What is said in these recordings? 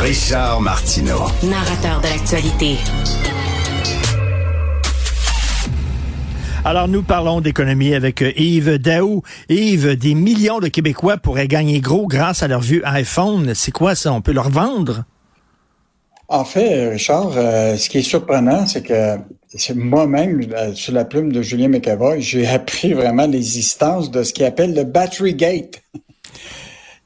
Richard Martineau. Narrateur de l'actualité. Alors, nous parlons d'économie avec euh, Yves Daou. Yves, des millions de Québécois pourraient gagner gros grâce à leur vieux iPhone. C'est quoi ça? On peut leur vendre? En fait, Richard, euh, ce qui est surprenant, c'est que c'est moi-même, euh, sur la plume de Julien McAvoy, j'ai appris vraiment l'existence de ce qu'il appelle le Battery Gate.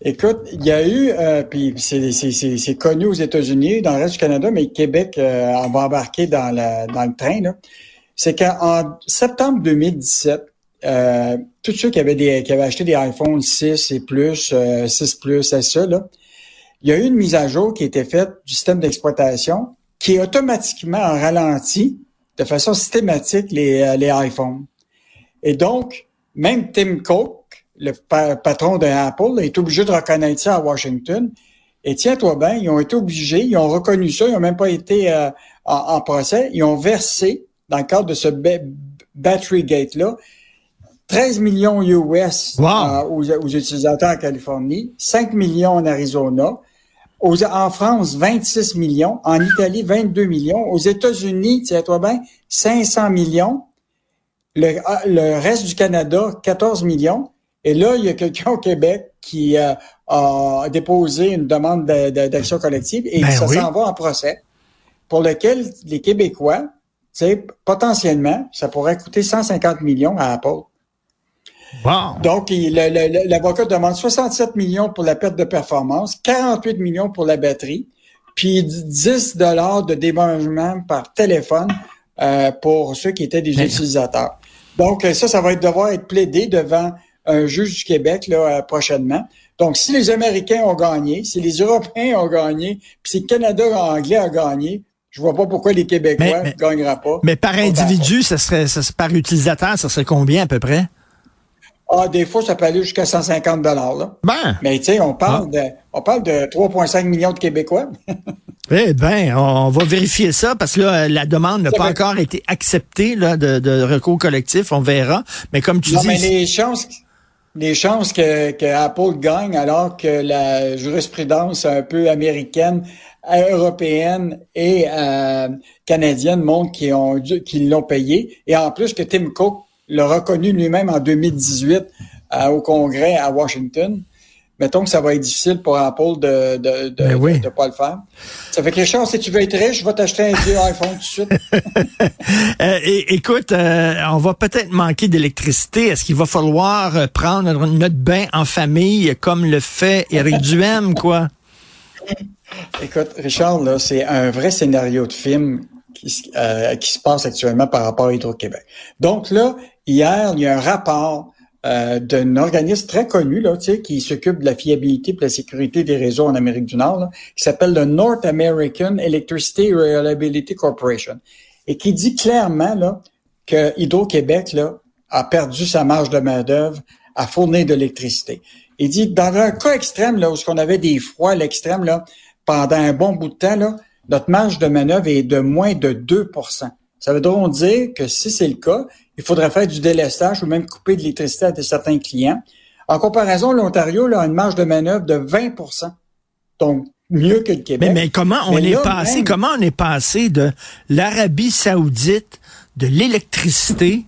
Écoute, il y a eu, puis c'est connu aux États-Unis, dans le reste du Canada, mais Québec on va embarquer dans, la, dans le train. C'est qu'en septembre 2017, euh, tous ceux qui avaient, des, qui avaient acheté des iPhone 6 et plus, 6 euh, Plus, et ça, là, il y a eu une mise à jour qui a été faite du système d'exploitation qui automatiquement ralenti de façon systématique les, euh, les iPhones. Et donc, même Tim Cook, le patron de Apple, est obligé de reconnaître ça à Washington. Et tiens-toi bien, ils ont été obligés, ils ont reconnu ça, ils n'ont même pas été en, en, procès, ils ont versé dans le cadre de ce Battery Gate-là, 13 millions US euh, aux, utilisateurs en Californie, 5 millions en Arizona, en France, 26 millions, en Italie, 22 millions, aux États-Unis, tiens-toi bien, 500 millions, ah, le, reste du Canada, 14 millions, et là, il y a quelqu'un au Québec qui euh, a déposé une demande d'action collective et ben ça s'en va en procès, pour lequel les Québécois sais, potentiellement, ça pourrait coûter 150 millions à Apple. Donc, l'avocat demande 67 millions pour la perte de performance, 48 millions pour la batterie, puis 10 dollars de démangement par téléphone euh, pour ceux qui étaient des utilisateurs. Donc, ça, ça va devoir être plaidé devant un juge du Québec là, euh, prochainement. Donc, si les Américains ont gagné, si les Européens ont gagné, puis si le Canada anglais a gagné, je vois pas pourquoi les Québécois ne gagneraient pas. Mais par individu, ça serait, ça, par utilisateur, ça serait combien à peu près? Ah, des fois, ça peut aller jusqu'à 150 dollars. Ben. Mais tu sais, on parle ah. de, on parle de 3,5 millions de Québécois. eh bien, on va vérifier ça parce que là, la demande n'a pas encore été acceptée là, de, recours collectif. On verra. Mais comme tu non, dis, mais les chances, les chances que, que Apple gagne alors que la jurisprudence un peu américaine européenne et euh, canadienne montrent qu'ils ont qu'ils l'ont payé. Et en plus que Tim Cook l'a reconnu lui-même en 2018 euh, au Congrès à Washington. Mettons que ça va être difficile pour Apple de de, de, ben pas le faire. Ça fait que Richard, si tu veux être riche, je vais t'acheter un vieux iPhone tout de suite. euh, écoute, euh, on va peut-être manquer d'électricité. Est-ce qu'il va falloir prendre notre bain en famille comme le fait Eric Duhem, quoi? Écoute, Richard, là, c'est un vrai scénario de film qui, euh, qui, se passe actuellement par rapport à Hydro-Québec. Donc là, hier, il y a un rapport euh, d'un organisme très connu là, qui s'occupe de la fiabilité et de la sécurité des réseaux en Amérique du Nord, qui s'appelle le North American Electricity Reliability Corporation, et qui dit clairement là, que Hydro-Québec a perdu sa marge de main-d'œuvre à fournir de l'électricité. Il dit dans un cas extrême, là, où on avait des froids à l'extrême, là, pendant un bon bout de temps, là, notre marge de manœuvre est de moins de 2% Ça veut donc dire que si c'est le cas, il faudrait faire du délestage ou même couper de l'électricité à certains clients. En comparaison, l'Ontario a une marge de manœuvre de 20% Donc, mieux que le Québec. Mais, comment on est passé, comment on est passé de l'Arabie Saoudite, de l'électricité,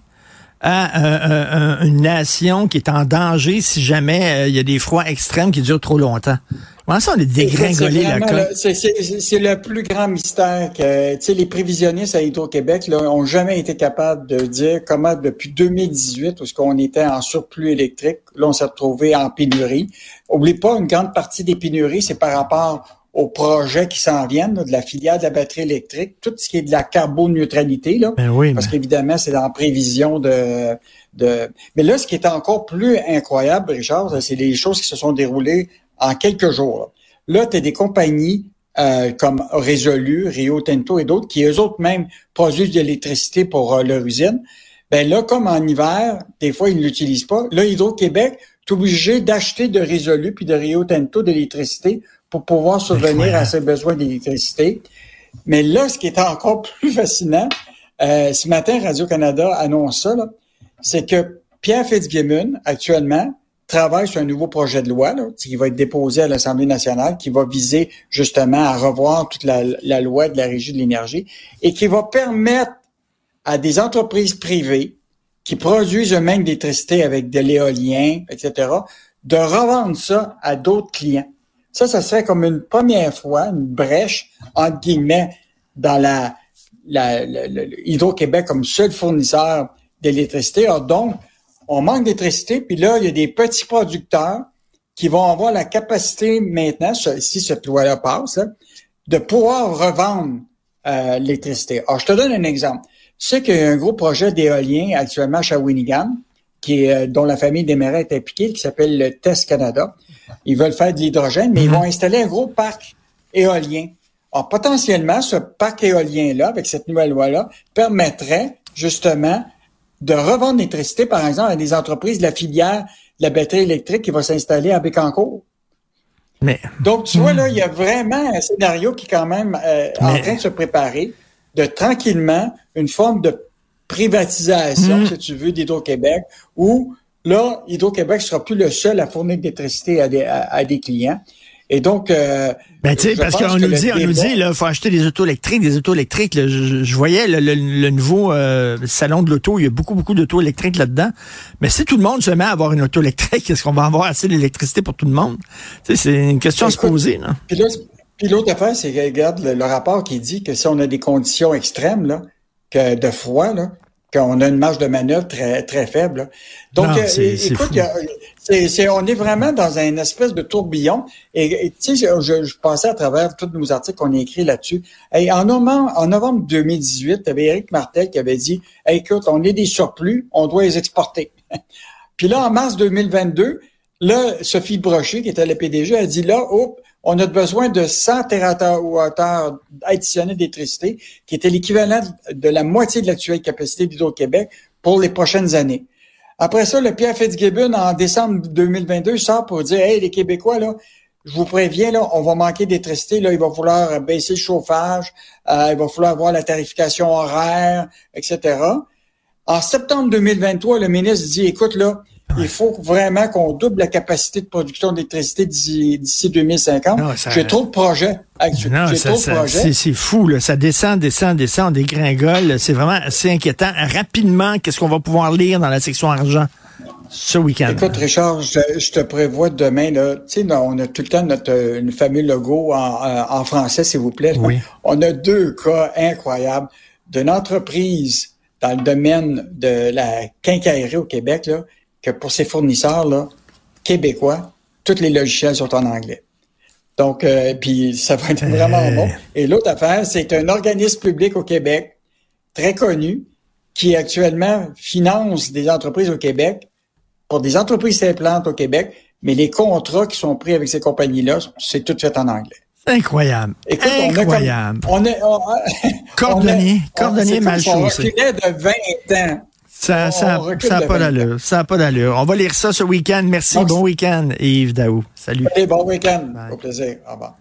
à une nation qui est en danger si jamais euh, il y a des froids extrêmes qui durent trop longtemps? Comment ça, on est dégringolé là C'est le plus grand mystère que tu sais, les prévisionnistes à Hydro-Québec ont jamais été capables de dire comment depuis 2018, où ce qu'on était en surplus électrique, là on s'est retrouvé en pénurie. Oublie pas, une grande partie des pénuries, c'est par rapport aux projets qui s'en viennent, de la filière de la batterie électrique, tout ce qui est de la carboneutralité, là, ben oui, parce qu'évidemment, c'est en prévision de, de... Mais là, ce qui est encore plus incroyable, Richard, c'est les choses qui se sont déroulées en quelques jours. Là, tu as des compagnies euh, comme Résolu, Rio Tinto et d'autres qui, eux autres même, produisent de l'électricité pour euh, leur usine. Ben là, comme en hiver, des fois, ils ne l'utilisent pas. Là, Hydro-Québec est obligé d'acheter de Résolu puis de Rio Tinto de l'électricité pour pouvoir subvenir à ses besoins d'électricité. Mais là, ce qui est encore plus fascinant, euh, ce matin, Radio-Canada annonce ça, c'est que Pierre Fitzgibbon, actuellement, travaille sur un nouveau projet de loi qui va être déposé à l'Assemblée nationale, qui va viser justement à revoir toute la, loi de la Régie de l'énergie et qui va permettre à des entreprises privées qui produisent eux-mêmes d'électricité avec de l'éolien, etc., de revendre ça à d'autres clients. Ça, ça serait comme une première fois, une brèche, entre guillemets, dans la, Hydro-Québec comme seul fournisseur d'électricité. Donc, on manque d'électricité, puis là, il y a des petits producteurs qui vont avoir la capacité maintenant, si cette loi-là passe, de pouvoir revendre euh, l'électricité. Alors, je te donne un exemple. Tu sais qu'il y a un gros projet d'éolien actuellement à Shawinigan, qui est, euh, dont la famille des Desmarais est impliquée, qui s'appelle le TEST Canada. Ils veulent faire de l'hydrogène, mais ils mhm. vont installer un gros parc éolien. Alors, potentiellement, ce parc éolien-là, avec cette nouvelle loi-là, permettrait justement de revendre l'électricité, par exemple, à des entreprises de la filière de la batterie électrique qui va s'installer à Bécancourt. Mais, Donc, tu vois, là, il y a vraiment un scénario qui est quand même euh, en train de se préparer, de tranquillement une forme de privatisation, hmm. si tu veux, d'Hydro-Québec, où là, Hydro-Québec sera plus le seul à fournir de l'électricité à des, à des clients. Et donc, euh, ben, tu sais, parce qu'on nous dit, on nous dit, là, faut acheter des autos électriques, des autos électriques. je, voyais le, nouveau euh, salon de l'auto, il y a beaucoup, beaucoup d'autos électriques là-dedans. Mais si tout le monde se met à avoir une auto électrique, est-ce qu'on va avoir assez d'électricité pour tout le monde? Tu sais, c'est une question à se poser, là. Puis l'autre affaire, c'est que, regarde, le, rapport qui dit que si on a des conditions extrêmes, là, que de froid, là, qu'on a une marge de manœuvre très, très faible. Donc, euh, écoute, c'est, on est vraiment dans un espèce de tourbillon. Et tu sais, je, je, passais à travers tous nos articles qu'on a écrits là-dessus. Et en novembre, en novembre 2018, il y avait Éric Martel qui avait dit Écoute, on est des surplus, on doit les exporter. Puis là, en mars 2022, là, Sophie Brochet, qui était la PDG, a dit là, oh, on a besoin de 100 TWh additionnels d'électricité, qui était l'équivalent de la moitié de l'actuelle capacité d'Hydro-Québec pour les prochaines années. Après ça, le Pierre Fitzgibbon, en décembre 2022, sort pour dire, hey, les Québécois, là, je vous préviens, là, on va manquer d'électricité, là, il va falloir baisser le chauffage, euh, il va falloir avoir la tarification horaire, etc. En septembre 2023, le ministre dit, écoute, là, il faut vraiment qu'on double la capacité de production d'électricité d'ici 2050. J'ai trop de projets. C'est fou, là. ça descend, descend, descend, des dégringole. C'est vraiment assez inquiétant. Rapidement, qu'est-ce qu'on va pouvoir lire dans la section argent? ce week-end? Écoute, Richard, je, te prévois demain, là, tu sais, on a tout le temps notre fameux logo en, en français, s'il vous plaît. Oui. On a deux cas incroyables d'une entreprise dans le domaine de la quincaillerie au Québec, là, que pour ces fournisseurs-là, québécois, tous les logiciels sont en anglais. Donc, euh, puis ça va être vraiment bon. Et l'autre affaire, c'est un organisme public au Québec, très connu, qui actuellement finance des entreprises au Québec pour des entreprises s'implantent au Québec, mais les contrats qui sont pris avec ces compagnies-là, c'est tout fait en anglais. Incroyable. Écoute, Incroyable. On est, on, cordonnier, cordonnier mal chaussé. de 20 ans. Ça ça, ça pas d'allure. Ça n'a pas d'allure. On va lire ça ce week-end. Merci. bon week-end, Yves Daou. Salut. Allez, bon week-end. Au plaisir. Au revoir.